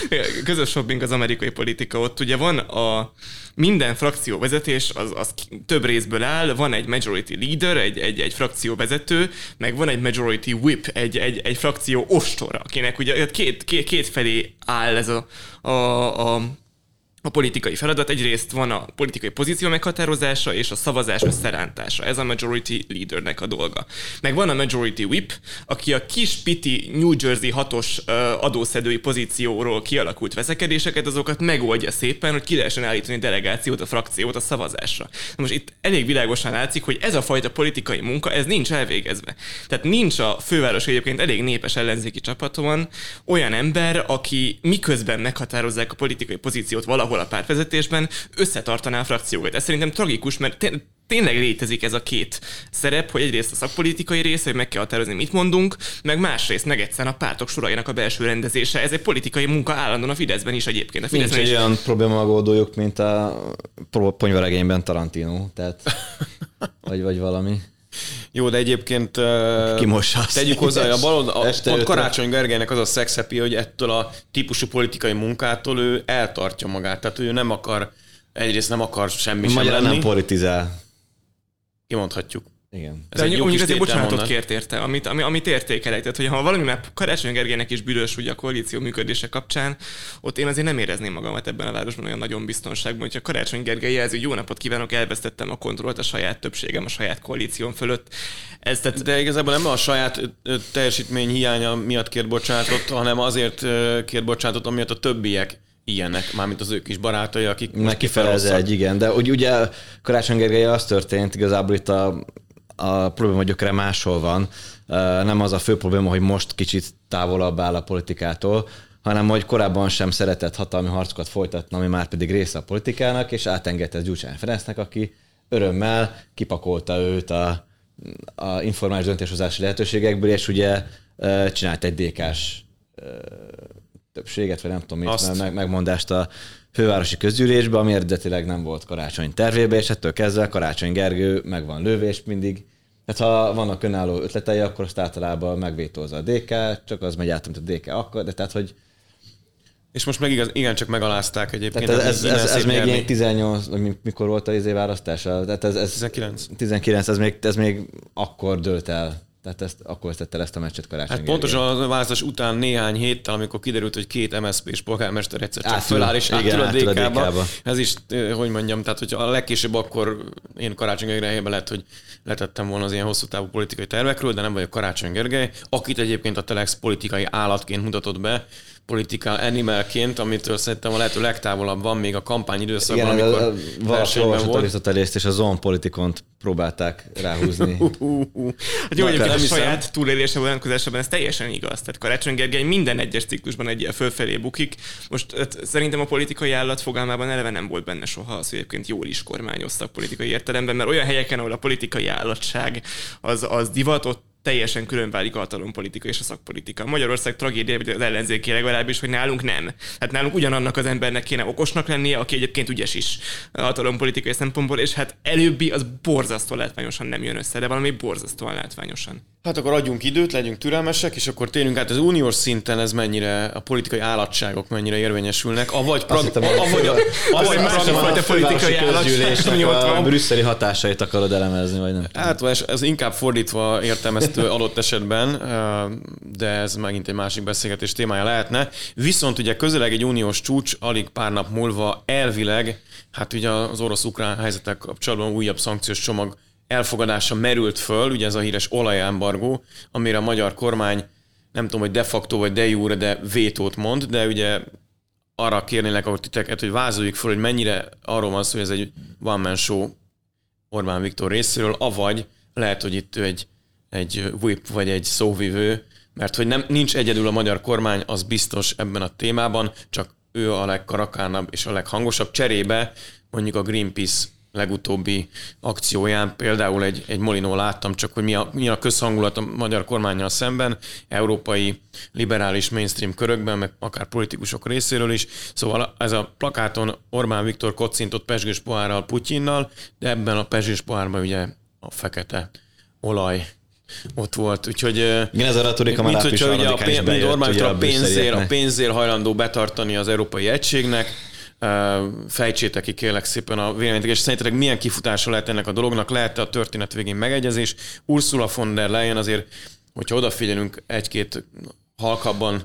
<laughs> közös hobbink az amerikai politika. Ott ugye van a minden frakció vezetés az, az több részből áll, van egy majority leader, egy, egy, egy frakció vezető, meg van egy majority whip, egy, egy, egy frakció ostora, akinek ugye két, két, két felé áll ez a, a, a a politikai feladat. Egyrészt van a politikai pozíció meghatározása és a szavazás összerántása. Ez a majority leadernek a dolga. Meg van a majority whip, aki a kis piti New Jersey hatos adószedői pozícióról kialakult veszekedéseket, azokat megoldja szépen, hogy ki lehessen állítani a delegációt, a frakciót a szavazásra. Na most itt elég világosan látszik, hogy ez a fajta politikai munka, ez nincs elvégezve. Tehát nincs a főváros egyébként elég népes ellenzéki csapaton olyan ember, aki miközben meghatározzák a politikai pozíciót valahol valahol a pártvezetésben összetartaná a frakciókat. Ez szerintem tragikus, mert tényleg létezik ez a két szerep, hogy egyrészt a szakpolitikai része, hogy meg kell határozni, mit mondunk, meg másrészt meg egyszerűen a pártok sorainak a belső rendezése. Ez egy politikai munka állandóan a Fideszben is egyébként. A Fideszben Nincs is... olyan probléma megoldójuk, mint a ponyvaregényben Tarantino, tehát <laughs> vagy, vagy valami. Jó, de egyébként Kimossasz. tegyük hozzá, hogy a balon, a, pont Karácsony Gergelynek az a szexepi, hogy ettől a típusú politikai munkától ő eltartja magát. Tehát ő nem akar, egyrészt nem akar semmi Magyar sem lenni. nem politizál. Kimondhatjuk. Igen. Ez De mondjuk, mondjuk azért bocsánatot mondat. kért érte, amit, ami, amit értékelek. Tehát, hogy ha valami már Karácsony Gergelynek is büdös ugye a koalíció működése kapcsán, ott én azért nem érezném magamat ebben a városban olyan nagyon biztonságban, hogyha Karácsony Gergely jelzi, hogy jó napot kívánok, elvesztettem a kontrollt a saját többségem, a saját koalíción fölött. Ez, tehát... De igazából nem a saját teljesítmény hiánya miatt kért bocsánatot, hanem azért kért bocsánatot, amiatt a többiek ilyenek, mármint az ő kis barátai, akik Neki felez egy, igen. De úgy, ugye Karácsony Gergely az történt, igazából itt a a probléma gyökere máshol van. Nem az a fő probléma, hogy most kicsit távolabb áll a politikától, hanem hogy korábban sem szeretett hatalmi harcokat folytatni, ami már pedig része a politikának, és átengedte Gyurcsány Ferencnek, aki örömmel kipakolta őt a, a informális döntéshozási lehetőségekből, és ugye csinált egy DK-s többséget, vagy nem tudom mit, meg, megmondást a fővárosi közgyűlésbe, ami eredetileg nem volt karácsony tervébe, és ettől kezdve Karácsony Gergő meg van lövés mindig. Hát ha vannak önálló ötletei, akkor azt általában megvétózza a DK, csak az megy át, mint a DK akkor, de tehát, hogy és most meg igaz, igen, csak megalázták egyébként. Tehát ez, ez, ez, ez még ilyen 18, vagy mikor volt az izé választása? Tehát ez, ez 19. 19, ez még, ez még akkor dőlt el. Tehát ezt, akkor tette ezt a meccset karácsony. Hát pontosan a választás után néhány héttel, amikor kiderült, hogy két MSZP-s polgármester egyszer csak átül, föláll és átül a DK-ba. Ez is, hogy mondjam, tehát hogy a legkésőbb akkor én Karácsony Gergely helyében lehet, hogy letettem volna az ilyen hosszú távú politikai tervekről, de nem vagyok Karácsony Gergely, akit egyébként a Telex politikai állatként mutatott be, political animalként, amitől szerintem a lehető legtávolabb van még a kampány időszakban, Igen, amikor versenyben volt. Arisztotelészt és a zone politikont próbálták ráhúzni. <laughs> hát jó, egyébként a saját túlélése vonatkozásában ez teljesen igaz. Tehát Karácsony Gergely minden egyes ciklusban egy ilyen fölfelé bukik. Most hát, szerintem a politikai állat fogalmában eleve nem volt benne soha az, hogy egyébként jól is kormányoztak politikai értelemben, mert olyan helyeken, ahol a politikai állatság az, az divatott, teljesen külön válik a hatalompolitika és a szakpolitika. Magyarország tragédia, vagy az ellenzéki legalábbis, hogy nálunk nem. Hát nálunk ugyanannak az embernek kéne okosnak lennie, aki egyébként ügyes is a hatalompolitikai szempontból, és hát előbbi az borzasztó látványosan nem jön össze, de valami borzasztóan látványosan. Hát akkor adjunk időt, legyünk türelmesek, és akkor térjünk át az uniós szinten ez mennyire, a politikai állatságok mennyire érvényesülnek, avagy, prag, avagy, hogy- avagy másfajta politikai állatság, a brüsszeli hatásait akarod elemezni, vagy nem? Hát ez, ez inkább fordítva értelmeztő adott esetben, de ez megint egy másik beszélgetés témája lehetne. Viszont ugye közeleg egy uniós csúcs, alig pár nap múlva elvileg, hát ugye az orosz-ukrán helyzetek kapcsolatban újabb szankciós csomag elfogadása merült föl, ugye ez a híres olajembargó, amire a magyar kormány nem tudom, hogy de facto vagy de jure, de vétót mond, de ugye arra kérnélek ahol titeket, hogy vázoljuk fel, hogy mennyire arról van szó, hogy ez egy one man show Orbán Viktor részéről, avagy lehet, hogy itt ő egy, egy whip vagy egy szóvivő, mert hogy nem, nincs egyedül a magyar kormány, az biztos ebben a témában, csak ő a legkarakánabb és a leghangosabb. Cserébe mondjuk a Greenpeace legutóbbi akcióján például egy, egy Molinó láttam, csak hogy mi a, mi a közhangulat a magyar kormányjal szemben, európai liberális mainstream körökben, meg akár politikusok részéről is. Szóval ez a plakáton Orbán Viktor kocintott pesgős pohárral Putyinnal, de ebben a pesgős pohárban ugye a fekete olaj ott volt, úgyhogy... Igen, ez a retorika már mint hogyha ugye a, pénz, mint bejött, Orbán ugye a pénzért, a pénzért hajlandó betartani az európai egységnek, fejtsétek ki kérlek szépen a véleményt, és szerintetek milyen kifutása lehet ennek a dolognak, lehet a történet végén megegyezés. Ursula von der Leyen azért, hogyha odafigyelünk egy-két halkabban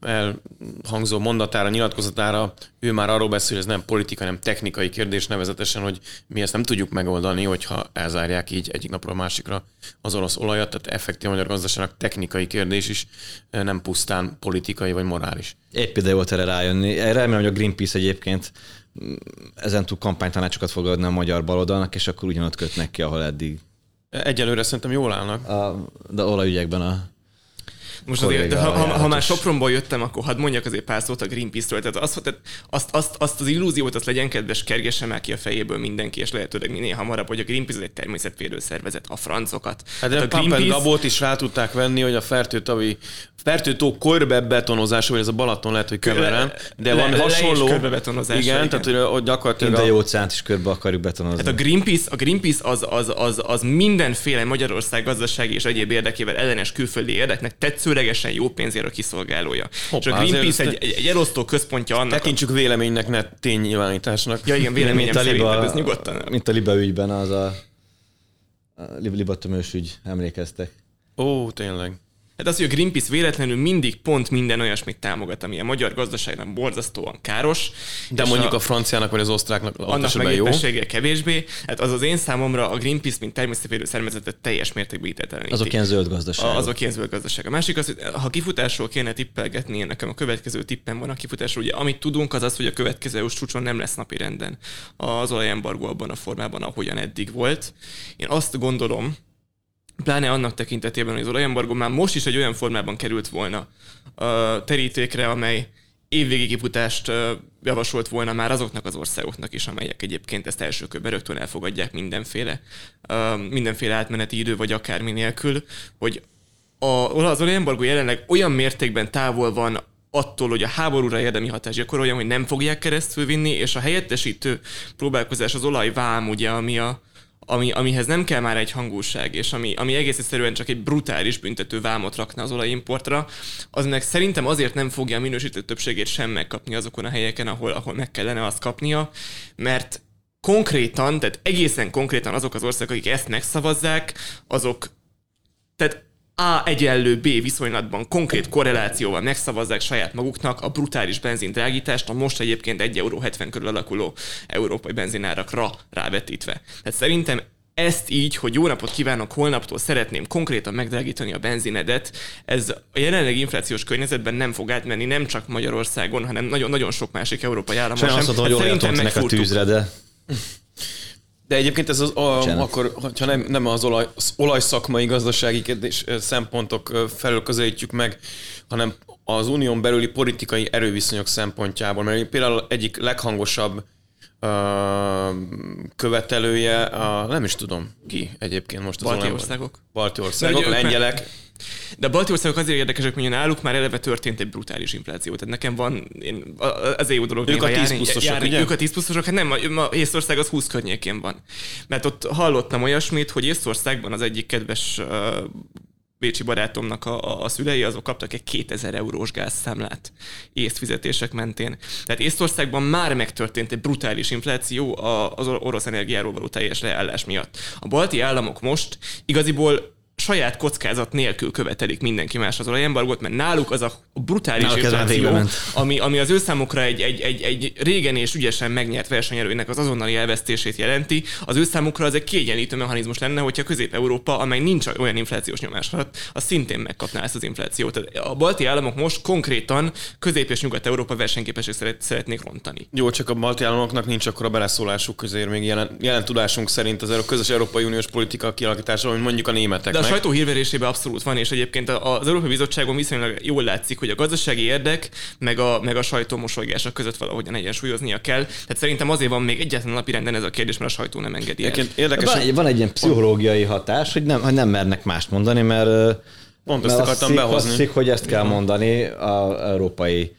elhangzó mondatára, nyilatkozatára, ő már arról beszél, hogy ez nem politika, hanem technikai kérdés, nevezetesen, hogy mi ezt nem tudjuk megoldani, hogyha elzárják így egyik napról a másikra az orosz olajat, tehát effektív a magyar gazdaságnak technikai kérdés is, nem pusztán politikai vagy morális. Épp ide volt erre rájönni. Remélem, hogy a Greenpeace egyébként mm, ezen túl kampánytanácsokat fog adni a magyar baloldalnak, és akkor ugyanott kötnek ki, ahol eddig. Egyelőre szerintem jól állnak. A, de olajügyekben a Most azért, de ha, ha, ha már. Sopronból jöttem, akkor hadd mondjak azért pár szót a Greenpeace-ről. Tehát azt, tehát azt, azt, azt, az illúziót, azt legyen kedves, kergesse már ki a fejéből mindenki, és lehetőleg minél hamarabb, hogy a Greenpeace egy természetvédő szervezet, a francokat. Hát de Tehát a Pampet Gabót is rá tudták venni, hogy a fertőtavi Fertőtó körbe betonozása, vagy ez a Balaton lehet, hogy keverem, de le- van le hasonló. körbebetonozása, igen, igen. tehát hogy ott gyakorlatilag Minden a, jó óceánt is körbe akarjuk betonozni. Hát a Greenpeace, a Greenpeace az, az, az, az mindenféle Magyarország gazdasági és egyéb érdekével ellenes külföldi érdeknek tetszőlegesen jó pénzért a kiszolgálója. Hoppá, és a Greenpeace azért egy, egy, egy elosztó központja annak. A... tekintsük véleménynek, ne ténynyilvánításnak. Ja igen, véleményem mint a, szerint, liba, tehát ez nyugodtan. mint a Liba ügyben az a, a Lib- Liba tömős ügy, emlékeztek. Ó, tényleg. Hát az, hogy a Greenpeace véletlenül mindig pont minden olyasmit támogat, ami a magyar gazdaságnak borzasztóan káros. De mondjuk a, a franciának vagy az osztráknak annak megépessége kevésbé. Hát az az én számomra a Greenpeace, mint természetvédő szervezetet teljes mértékben ítéleteleníti. Azok ilyen zöld gazdaság. Azok ilyen zöld gazdaság. A másik az, hogy ha kifutásról kéne tippelgetni, én nekem a következő tippem van a kifutásról. Ugye, amit tudunk, az az, hogy a következő EU-s csúcson nem lesz napi renden az olajembargó abban a formában, ahogyan eddig volt. Én azt gondolom, pláne annak tekintetében, hogy az olajembargó már most is egy olyan formában került volna a terítékre, amely évvégi kifutást ö, javasolt volna már azoknak az országoknak is, amelyek egyébként ezt első körben rögtön elfogadják mindenféle, mindenféle átmeneti idő, vagy akármi nélkül, hogy az olajembargó jelenleg olyan mértékben távol van attól, hogy a háborúra érdemi hatás gyakoroljon, hogy nem fogják keresztül vinni, és a helyettesítő próbálkozás az olajvám, ugye, ami a, ami, amihez nem kell már egy hangúság, és ami, ami egész egyszerűen csak egy brutális büntető vámot rakna az olajimportra, az meg szerintem azért nem fogja a minősített többségét sem megkapni azokon a helyeken, ahol, ahol meg kellene azt kapnia, mert konkrétan, tehát egészen konkrétan azok az országok, akik ezt megszavazzák, azok tehát A egyenlő B viszonylatban konkrét korrelációval megszavazzák saját maguknak a brutális benzindrágítást, a most egyébként 1,70 euró körül alakuló európai benzinárakra rávetítve. Tehát szerintem ezt így, hogy jó napot kívánok, holnaptól szeretném konkrétan megdrágítani a benzinedet, ez a jelenleg inflációs környezetben nem fog átmenni nem csak Magyarországon, hanem nagyon-nagyon sok másik európai államon sem. Sajnos azt mondom, hogy Hát öntenek a tűzre, de De egyébként ez az, a, akkor, ha nem, nem az, olaj, az olajszakmai gazdasági kérdés, ö, szempontok ö, felől közelítjük meg, hanem az unión belüli politikai erőviszonyok szempontjából. Mert például egyik leghangosabb követelője, a, nem is tudom ki egyébként most az Balti országok. Balti országok, lengyelek. De a balti országok azért érdekesek, hogy náluk már eleve történt egy brutális infláció. Tehát nekem van én, az EU dolog. Ők a tízpusztosok, ugye? Ők a tízpusztosok, hát nem, a, a Észország az 20 környékén van. Mert ott hallottam olyasmit, hogy Észországban az egyik kedves bécsi barátomnak a, a szülei, azok kaptak egy 2000 eurós gázszámlát észfizetések mentén. Tehát Észtországban már megtörtént egy brutális infláció az orosz energiáról való teljes leállás miatt. A balti államok most igaziból saját kockázat nélkül követelik mindenki más az olajembargót, mert náluk az a brutális náluk infláció, ami, ami az ő számukra egy, egy, egy, egy régen és ügyesen megnyert versenyerőnek az azonnali elvesztését jelenti, az ő számukra az egy kiegyenlítő mechanizmus lenne, hogyha Közép-Európa, amely nincs olyan inflációs nyomás alatt, az szintén megkapná ezt az inflációt. A balti államok most konkrétan Közép- és Nyugat-Európa versenyképesek szeret, szeretnék rontani. Jó, csak a balti államoknak nincs akkor a beleszólásuk közé, még jelen, jelen tudásunk szerint az közös Európai Uniós politika kialakítása, mint mondjuk a németek. De a sajtó hírverésében abszolút van, és egyébként az Európai Bizottságon viszonylag jól látszik, hogy a gazdasági érdek meg a, meg a sajtó mosolygása között valahogyan egyensúlyoznia kell. Tehát szerintem azért van még egyetlen napirenden ez a kérdés, mert a sajtó nem engedi el. Érdekes, van, egy, van egy ilyen pszichológiai hatás, hogy nem, hogy nem mernek mást mondani, mert Pont ezt akartam behozni. Azt hogy ezt kell mondani az európai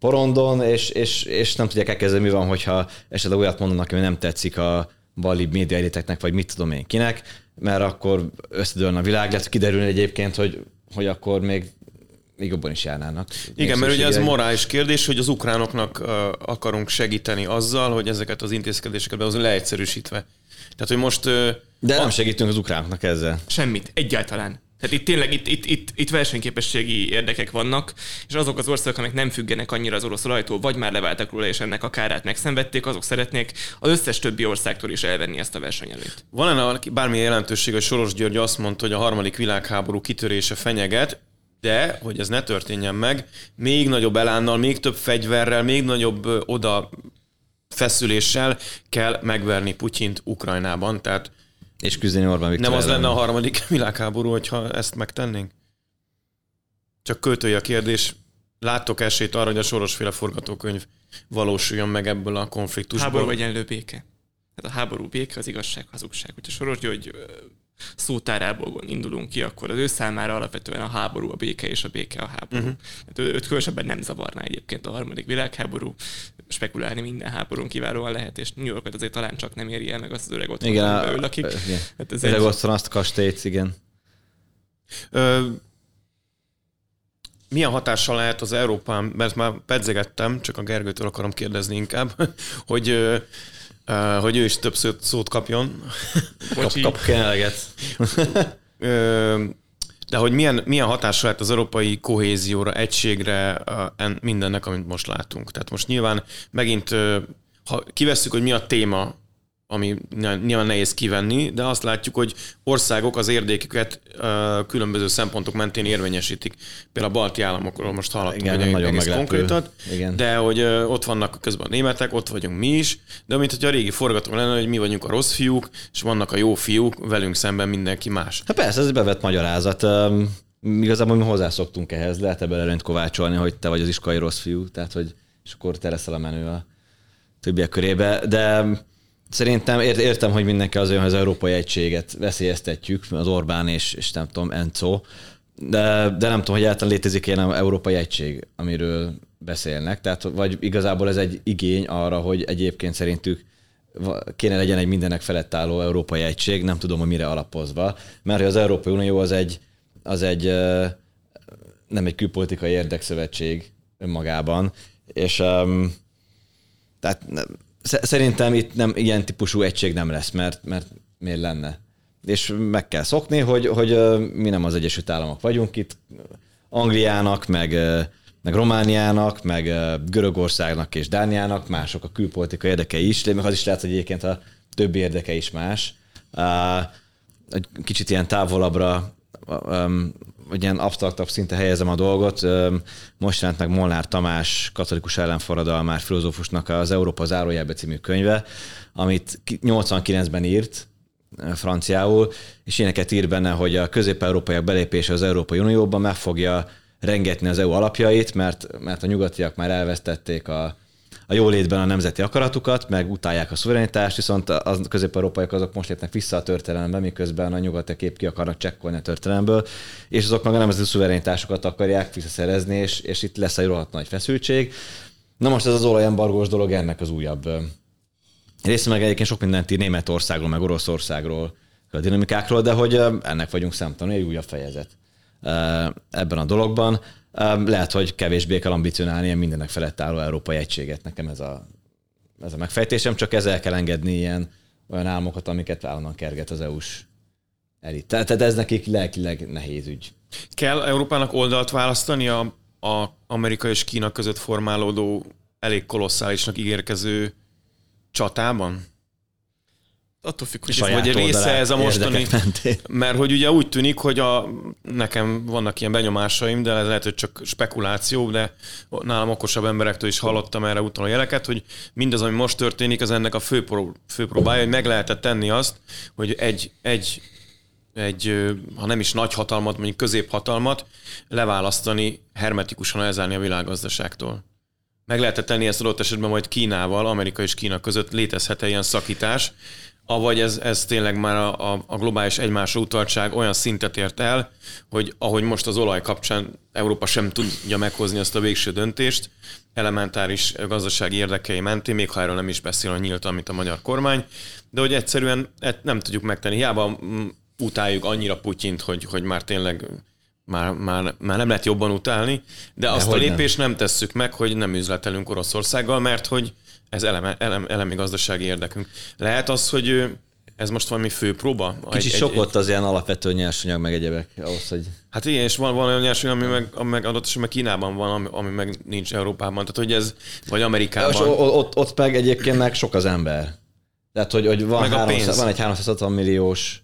porondon, és, és, és nem tudják elkezdeni, mi van, hogyha esetleg olyat mondanak, ami nem tetszik a bali médiaeliteknek, vagy mit tudom én kinek, mert akkor összedőlne a világ, lehet kiderülni egyébként, hogy, hogy akkor még még jobban is járnának. Igen, mert ugye ez morális kérdés, hogy az ukránoknak akarunk segíteni azzal, hogy ezeket az intézkedéseket behozni leegyszerűsítve. Tehát, hogy most... De nem segítünk az ukránoknak ezzel. Semmit, egyáltalán. Tehát itt tényleg itt, itt, itt, itt versenyképességi érdekek vannak, és azok az országok, amik nem függenek annyira az orosz olajtól, vagy már leváltak róla, és ennek a kárát megszenvedték, azok szeretnék az összes többi országtól is elvenni ezt a versenyelőt. Van-e bármilyen jelentőség, hogy Soros György azt mondta, hogy a harmadik világháború kitörése fenyeget, de, hogy ez ne történjen meg, még nagyobb elánnal, még több fegyverrel, még nagyobb oda feszüléssel kell megverni Putyint Ukrajnában. Tehát és küzdeni Orbán Viktor Nem az ellen. lenne a harmadik <laughs> világháború, hogyha ezt megtennénk? Csak költői a kérdés, láttok esélyt arra, hogy a sorosféle forgatókönyv valósuljon meg ebből a konfliktusból? Háború egyenlő béke. Tehát a háború béke, az igazság, hazugság. Hogyha Soros György szótárából indulunk ki, akkor az ő számára alapvetően a háború a béke, és a béke a háború. Uh-huh. Hát ő, őt különösebben nem zavarná egyébként a harmadik világháború, spekulálni minden háborún kiválóan lehet, és New Yorkot azért talán csak nem éri el, meg azt az öreg otthon, igen, belül lakik. Igen. Hát ez öreg egy... otthon azt kastélyt, igen. Ö, milyen hatással lehet az Európán, mert már pedzegettem, csak a Gergőtől akarom kérdezni inkább, <laughs> hogy hogy ő is több szót kapjon. Kap, kap kenelget. De hogy milyen, milyen hatással lehet az európai kohézióra, egységre, mindennek, amit most látunk. Tehát most nyilván megint, ha kivesszük, hogy mi a téma ami nyilván nehéz kivenni, de azt látjuk, hogy országok az érdeküket különböző szempontok mentén érvényesítik. Például a balti államokról most hallottunk Igen, hogy nagyon egész konkrétat, Igen. de hogy ott vannak közben a németek, ott vagyunk mi is, de mint hogy a régi forgatók lenne, hogy mi vagyunk a rossz fiúk, és vannak a jó fiúk, velünk szemben mindenki más. Hát persze, ez bevett magyarázat. Igazából mi hozzászoktunk ehhez, lehet ebből előnyt kovácsolni, hogy te vagy az iskolai rossz fiú, tehát hogy és akkor te leszel a menő a többiek körébe, de Szerintem értem, hogy mindenki az olyan, hogy az európai egységet veszélyeztetjük, az Orbán és, és nem tudom, Enzo, de, de nem tudom, hogy egyáltalán létezik ilyen európai egység, amiről beszélnek. Tehát, vagy igazából ez egy igény arra, hogy egyébként szerintük kéne legyen egy mindenek felett álló európai egység, nem tudom, hogy mire alapozva, mert az Európai Unió az egy, az egy nem egy külpolitikai érdekszövetség önmagában, és um, tehát Szerintem itt nem ilyen típusú egység nem lesz, mert, mert miért lenne? És meg kell szokni, hogy, hogy mi nem az Egyesült Államok vagyunk itt, Angliának, meg, meg Romániának, meg Görögországnak és Dániának mások a külpolitika érdekei is, de meg az is lehet, hogy egyébként a többi érdeke is más. Egy kicsit ilyen távolabbra vagy ilyen abstraktabb szinte helyezem a dolgot. Most jelent meg Molnár Tamás, katolikus ellenforradalmár filozófusnak az Európa zárójelbe című könyve, amit 89-ben írt, franciául, és éneket ír benne, hogy a közép-európaiak belépése az Európai Unióban meg fogja rengetni az EU alapjait, mert, mert a nyugatiak már elvesztették a, a jólétben a nemzeti akaratukat, meg utálják a szuverenitást, viszont az közép-európaiak azok most lépnek vissza a történelembe, miközben a nyugati kép ki akarnak csekkolni a történelemből, és azok meg a nemzeti szuverenitásokat akarják visszaszerezni, és, és itt lesz egy rohadt nagy feszültség. Na most ez az olajembargós dolog ennek az újabb része, meg egyébként sok mindent ír Németországról, meg Oroszországról, a dinamikákról, de hogy ennek vagyunk szemtanú, egy újabb fejezet ebben a dologban. Lehet, hogy kevésbé kell ambicionálni ilyen mindenek felett álló európai egységet. Nekem ez a, ez a megfejtésem, csak ezzel kell engedni ilyen olyan álmokat, amiket állandóan kerget az EU-s elit. Tehát ez nekik lelkileg nehéz ügy. Kell Európának oldalt választani a, a Amerika és Kína között formálódó elég kolosszálisnak ígérkező csatában? Attól függ, hogy vagy része ez a mostani, mert hogy ugye úgy tűnik, hogy a, nekem vannak ilyen benyomásaim, de ez lehet, hogy csak spekuláció, de nálam okosabb emberektől is hallottam erre utaló jeleket, hogy mindaz, ami most történik, az ennek a fő, pró, fő próbája, hogy meg lehetett tenni azt, hogy egy, egy, egy, ha nem is nagy hatalmat, mondjuk középhatalmat leválasztani, hermetikusan elzárni a világgazdaságtól. Meg lehetett tenni ezt adott esetben majd Kínával, Amerika és Kína között létezhet-e ilyen szakítás, avagy ez, ez tényleg már a, a, a globális egymásra utaltság olyan szintet ért el, hogy ahogy most az olaj kapcsán Európa sem tudja meghozni azt a végső döntést, elementáris gazdasági érdekei mentén, még ha erről nem is beszél a nyílt, amit a magyar kormány, de hogy egyszerűen nem tudjuk megtenni. Hiába mm, utáljuk annyira Putyint, hogy, hogy már tényleg már, már, már nem lehet jobban utálni, de, de azt a lépést nem. nem tesszük meg, hogy nem üzletelünk Oroszországgal, mert hogy ez eleme, elem, elemi gazdasági érdekünk. Lehet az, hogy ez most valami fő próba? Kicsit egy, sok ott az ilyen alapvető nyersanyag, meg egyebek ahhoz, hogy... Hát igen, és van, van olyan nyersanyag, ami meg, ami meg adott esetben Kínában van, ami, ami meg nincs Európában. Tehát, hogy ez, vagy Amerikában. És ott, ott meg egyébként meg sok az ember. Tehát, hogy, hogy van, 300, van egy 360 milliós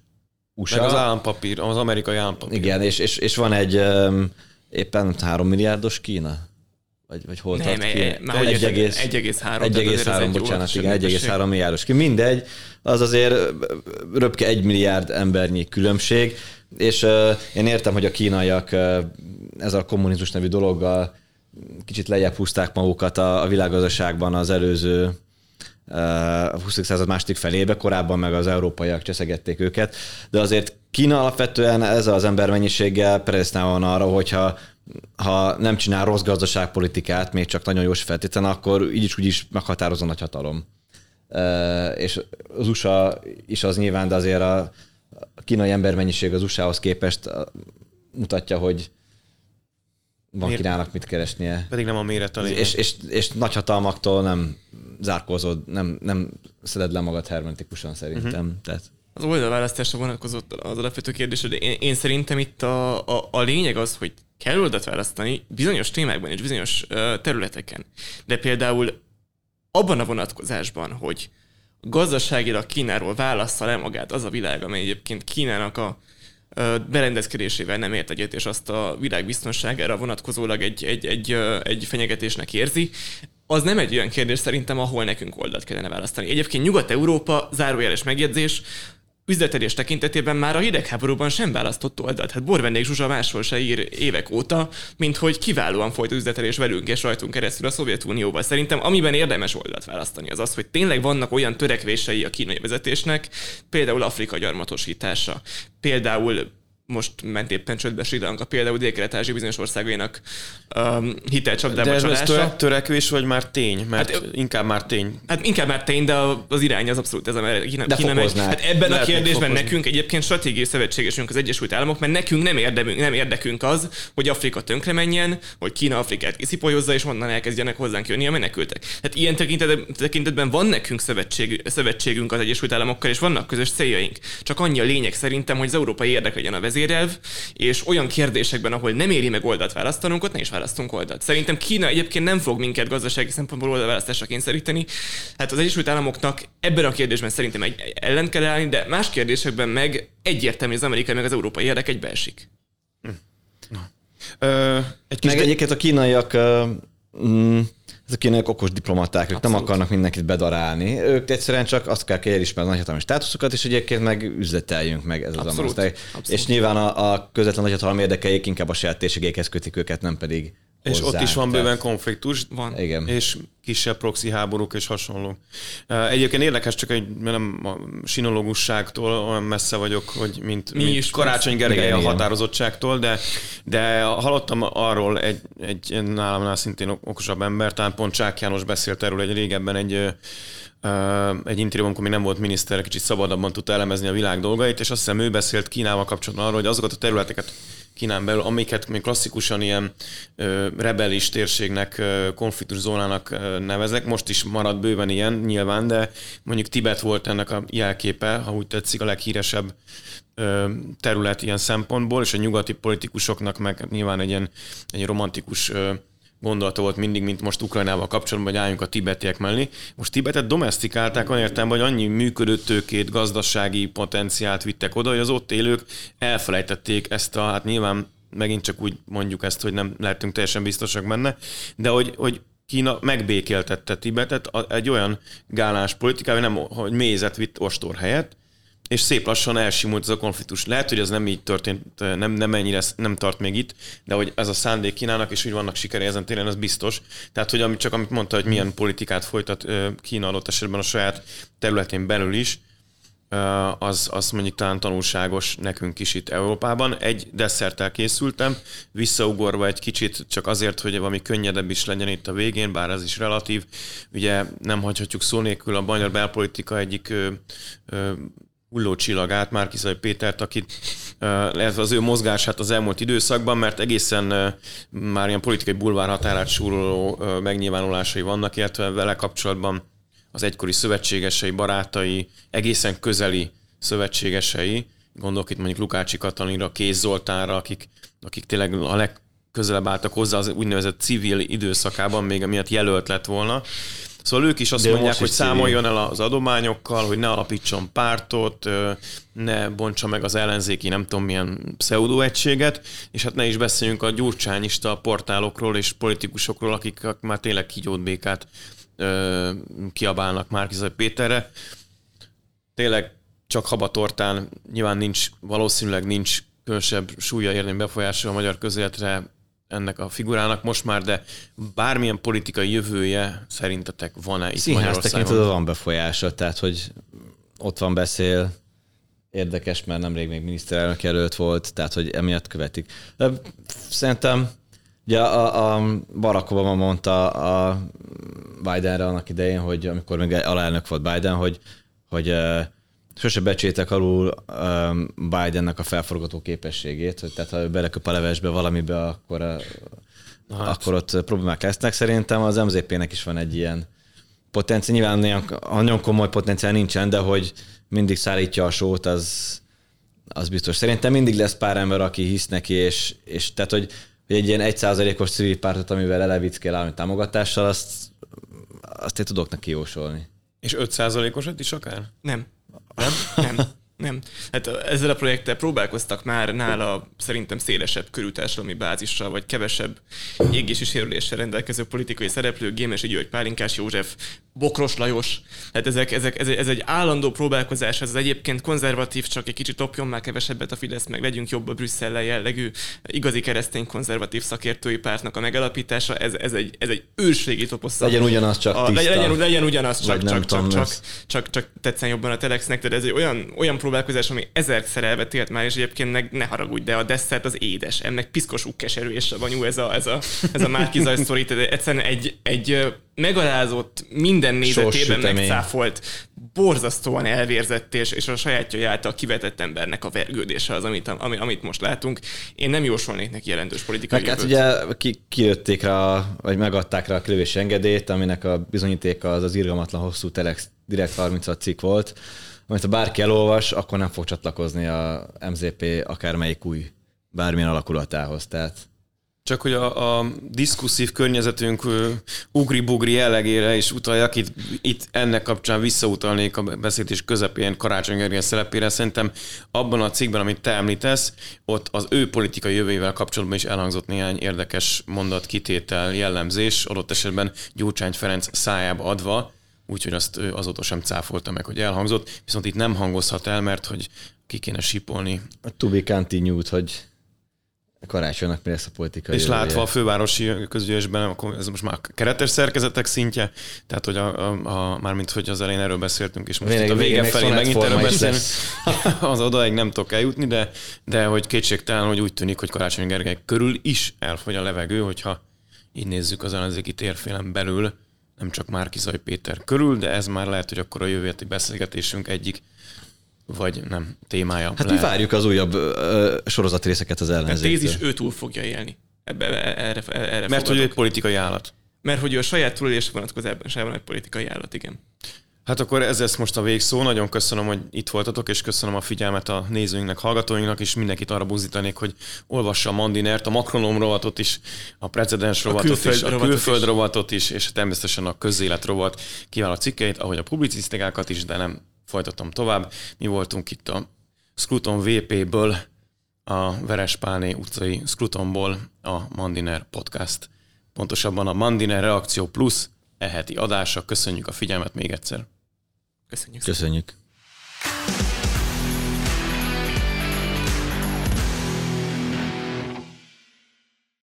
USA. Meg az állampapír, az amerikai állampapír. Igen, és, és, és van egy um, éppen 3 milliárdos Kína. Vagy, vagy hol tart ki? 1,3. 1,3, bocsánat, igen, 1,3 milliárdos ki. Mindegy, az azért röpke egy milliárd embernyi különbség, és uh, én értem, hogy a kínaiak uh, ez a kommunizmus nevű dologgal kicsit lejjebb húzták magukat a, a világgazdaságban az előző a 20. század második felébe, korábban meg az európaiak cseszegették őket, de azért Kína alapvetően ez az embermennyiséggel predestinálva van arra, hogyha ha nem csinál rossz gazdaságpolitikát, még csak nagyon jó feltétlen, akkor így is úgy is meghatározó nagy hatalom. És az USA is az nyilván, de azért a kínai embermennyiség az USA-hoz képest mutatja, hogy van Miért? Kínának mit keresnie. Pedig nem a méret a És, és, és nagy hatalmaktól nem zárkózod, nem, nem szeded le magad hermetikusan szerintem. Uh-huh. Tehát az oldalválasztásra vonatkozott az alapvető kérdés, de én, én szerintem itt a, a, a lényeg az, hogy kell oldalt választani bizonyos témákban és bizonyos területeken. De például abban a vonatkozásban, hogy gazdaságilag Kínáról válassza le magát az a világ, amely egyébként Kínának a berendezkedésével nem ért egyet, és azt a világ biztonságára vonatkozólag egy, egy, egy, egy fenyegetésnek érzi, az nem egy olyan kérdés szerintem, ahol nekünk oldalt kellene választani. Egyébként Nyugat-Európa, zárójeles megjegyzés, üzletelés tekintetében már a hidegháborúban sem választott oldalt. Hát Borvendék Zsuzsa máshol se ír évek óta, mint hogy kiválóan folyt üzletelés velünk és rajtunk keresztül a Szovjetunióval. Szerintem amiben érdemes oldalt választani az az, hogy tényleg vannak olyan törekvései a kínai vezetésnek, például Afrika gyarmatosítása, például most ment éppen csődbe Sri Lanka, például dél bizonyos országainak um, hitelcsapdába De ez, ez töre, törekvés, vagy már tény? Mert hát, inkább már tény. Hát inkább már tény, de az irány az abszolút ez, a Kína, de Kína megy. Hát ebben Lehet a kérdésben nekünk egyébként stratégiai szövetségesünk az Egyesült Államok, mert nekünk nem, érdemünk, nem érdekünk az, hogy Afrika tönkre menjen, hogy Kína Afrikát kiszipolyozza, és onnan elkezdjenek hozzánk jönni a menekültek. Hát ilyen tekintetben, tekintetben van nekünk szövetség, szövetségünk az Egyesült Államokkal, és vannak közös céljaink. Csak annyi a lényeg szerintem, hogy az európai érdek legyen a vezér vezérelv, és olyan kérdésekben, ahol nem éri meg oldalt választanunk, ott ne is választunk oldalt. Szerintem Kína egyébként nem fog minket gazdasági szempontból oldalválasztásra kényszeríteni. Hát az Egyesült Államoknak ebben a kérdésben szerintem egy ellen kell állni, de más kérdésekben meg egyértelmű az amerikai meg az európai érdek egybeesik. Hm. Ö, egy kis meg de... egyébként a kínaiak mm, ezek ilyenek okos diplomaták, ők Abszolút. nem akarnak mindenkit bedarálni. Ők egyszerűen csak azt kell elismerni a nagyhatalmi státuszokat, és egyébként meg üzleteljünk meg ez az Abszolút. Abszolút. És nyilván a, a közvetlen nagyhatalmi érdekeik inkább a saját térségékhez kötik őket, nem pedig és ott is van bőven konfliktus. Van. Igen. És kisebb proxy háborúk és hasonló. Egyébként érdekes, csak egy nem a sinológusságtól olyan messze vagyok, hogy mint, Mi mint is Karácsony Gergely a határozottságtól, de, de hallottam arról egy, egy nálamnál szintén okosabb ember, talán pont Csák János beszélt erről egy régebben egy egy interjúban, amikor még nem volt miniszter, kicsit szabadabban tudta elemezni a világ dolgait, és azt hiszem ő beszélt Kínával kapcsolatban arról, hogy azokat a területeket Kínán belül, amiket még klasszikusan ilyen ö, rebelis térségnek, ö, konfliktus zónának ö, nevezek. Most is marad bőven ilyen nyilván, de mondjuk Tibet volt ennek a jelképe, ha úgy tetszik, a leghíresebb ö, terület ilyen szempontból, és a nyugati politikusoknak meg nyilván egy ilyen egy romantikus ö, gondolata volt mindig, mint most Ukrajnával kapcsolatban, hogy álljunk a tibetiek mellé. Most Tibetet domestikálták, olyan értem, hogy annyi működő tőkét, gazdasági potenciált vittek oda, hogy az ott élők elfelejtették ezt a, hát nyilván megint csak úgy mondjuk ezt, hogy nem lehetünk teljesen biztosak benne, de hogy, hogy Kína megbékéltette Tibetet egy olyan gálás politikával, nem, hogy mézet vitt ostor helyett, és szép lassan elsimult ez a konfliktus. Lehet, hogy ez nem így történt, nem, nem ennyire nem tart még itt, de hogy ez a szándék Kínának, és hogy vannak sikerei ezen téren, ez biztos. Tehát, hogy amit, csak amit mondta, hogy milyen politikát folytat Kína adott esetben a saját területén belül is, az, az mondjuk talán tanulságos nekünk is itt Európában. Egy desszerttel készültem, visszaugorva egy kicsit csak azért, hogy valami könnyedebb is legyen itt a végén, bár ez is relatív. Ugye nem hagyhatjuk szó nélkül a magyar belpolitika egyik ö, ö, hulló csillagát, Márkizai Pétert, akit ez az ő mozgását az elmúlt időszakban, mert egészen már ilyen politikai bulvár határát súroló megnyilvánulásai vannak, illetve vele kapcsolatban az egykori szövetségesei, barátai, egészen közeli szövetségesei, gondolok itt mondjuk Lukácsi Katalinra, Kéz Zoltánra, akik, akik tényleg a legközelebb álltak hozzá az úgynevezett civil időszakában, még amiatt jelölt lett volna, Szóval ők is azt De mondják, hogy számoljon el az adományokkal, hogy ne alapítson pártot, ne bontsa meg az ellenzéki nem tudom milyen pseudoegységet, és hát ne is beszéljünk a gyurcsányista portálokról és politikusokról, akik már tényleg kígyót békát kiabálnak Márkizai Péterre. Tényleg csak habatortán nyilván nincs, valószínűleg nincs különösebb súlya érni befolyása a magyar közéletre ennek a figurának most már, de bármilyen politikai jövője szerintetek van-e itt Színház Magyarországon? tekintve van befolyása, tehát hogy ott van beszél, érdekes, mert nemrég még miniszterelnök jelölt volt, tehát hogy emiatt követik. De szerintem ugye a, a Barack Obama mondta a Bidenre annak idején, hogy amikor még alelnök volt Biden, hogy, hogy sose becsétek alul um, Bidennek a felforgató képességét, hogy tehát ha beleköp a levesbe valamibe, akkor, uh, hát. akkor ott problémák lesznek. Szerintem az MZP-nek is van egy ilyen potenciál, nyilván olyan, nagyon komoly potenciál nincsen, de hogy mindig szállítja a sót, az, az biztos. Szerintem mindig lesz pár ember, aki hisz neki, és, és tehát, hogy, hogy egy ilyen egyszázalékos civil pártot, amivel elevickél állami támogatással, azt, azt én tudok neki jósolni. És 5%-osat is akár? Nem. Nem? Nem. <laughs> Nem. Hát ezzel a projekttel próbálkoztak már nála szerintem szélesebb körű társadalmi bázissal, vagy kevesebb égési sérüléssel rendelkező politikai szereplő, Gémesi György, Pálinkás József, Bokros Lajos. Hát ezek, ezek, ez, ez egy állandó próbálkozás, ez egyébként konzervatív, csak egy kicsit topjon már kevesebbet a Fidesz, meg legyünk jobb a Brüsszellel jellegű igazi keresztény konzervatív szakértői pártnak a megalapítása. Ez, ez, egy, ez egy őrségi toposzak. Legyen ugyanaz csak a, tiszta. Legyen, legyen ugyanaz csak, csak, csak, csak, csak, csak, tetszen jobban a Telexnek, de ez egy olyan, olyan próbálkozás, ami ezerszer elvetélt már, és egyébként meg ne haragudj, de a desszert az édes, ennek piszkos keserű és savanyú ez a, ez a, ez a Márki Zaj egyszerűen egy, egy megalázott, minden nézetében megcáfolt, borzasztóan elvérzett és, és a sajátja által kivetett embernek a vergődése az, amit, ami, amit most látunk. Én nem jósolnék neki jelentős politikai Meg hát ugye ki, kijötték rá, vagy megadták rá a kilövési engedélyt, aminek a bizonyítéka az az irgalmatlan hosszú Telex Direkt 36 cikk volt, amit ha bárki elolvas, akkor nem fog csatlakozni a MZP akármelyik új bármilyen alakulatához. Tehát csak hogy a, a diszkusszív környezetünk ugri-bugri jellegére is utaljak, itt, itt ennek kapcsán visszautalnék a beszélés közepén Karácsony Gergely szerepére. Szerintem abban a cikkben, amit te említesz, ott az ő politikai jövőjével kapcsolatban is elhangzott néhány érdekes mondat, kitétel, jellemzés, adott esetben Gyurcsány Ferenc szájába adva, úgyhogy azt azóta sem cáfolta meg, hogy elhangzott, viszont itt nem hangozhat el, mert hogy ki kéne sipolni. A to be continued, hogy karácsonynak mi lesz a politikai És jövője. látva a fővárosi közgyűlésben, akkor ez most már keretes szerkezetek szintje, tehát hogy a, a, a mármint, hogy az elején erről beszéltünk, és most Végén- itt a vége felé megint erről beszélünk, <laughs> az odaig nem tudok eljutni, de, de hogy kétségtelen, hogy úgy tűnik, hogy Karácsony Gergely körül is elfogy a levegő, hogyha így nézzük az ellenzéki térfélen belül, nem csak Márkizaj Péter körül, de ez már lehet, hogy akkor a jövő heti beszélgetésünk egyik vagy nem témája. Hát mi lehet. várjuk az újabb ö, sorozatrészeket az A ellenzéktől. tézis ő túl fogja élni. Ebbe, erre, erre Mert hogy ő fogadok. egy politikai állat. Mert hogy ő a saját túlélés vonatkozásában egy politikai állat, igen. Hát akkor ez lesz most a végszó. Nagyon köszönöm, hogy itt voltatok, és köszönöm a figyelmet a nézőinknek, hallgatóinknak, és mindenkit arra buzdítanék, hogy olvassa a Mandinert, a Makronom rovatot is, a precedens rovatot is, a külföld is. rovatot is, és természetesen a közélet rovat kiváló cikkeit, ahogy a publicisztikákat is, de nem folytatom tovább. Mi voltunk itt a Scruton VP-ből, a Verespálné utcai Scrutonból a Mandiner podcast. Pontosabban a Mandiner Reakció Plus eheti adása. Köszönjük a figyelmet még egyszer. Köszönjük. Köszönjük. Szépen.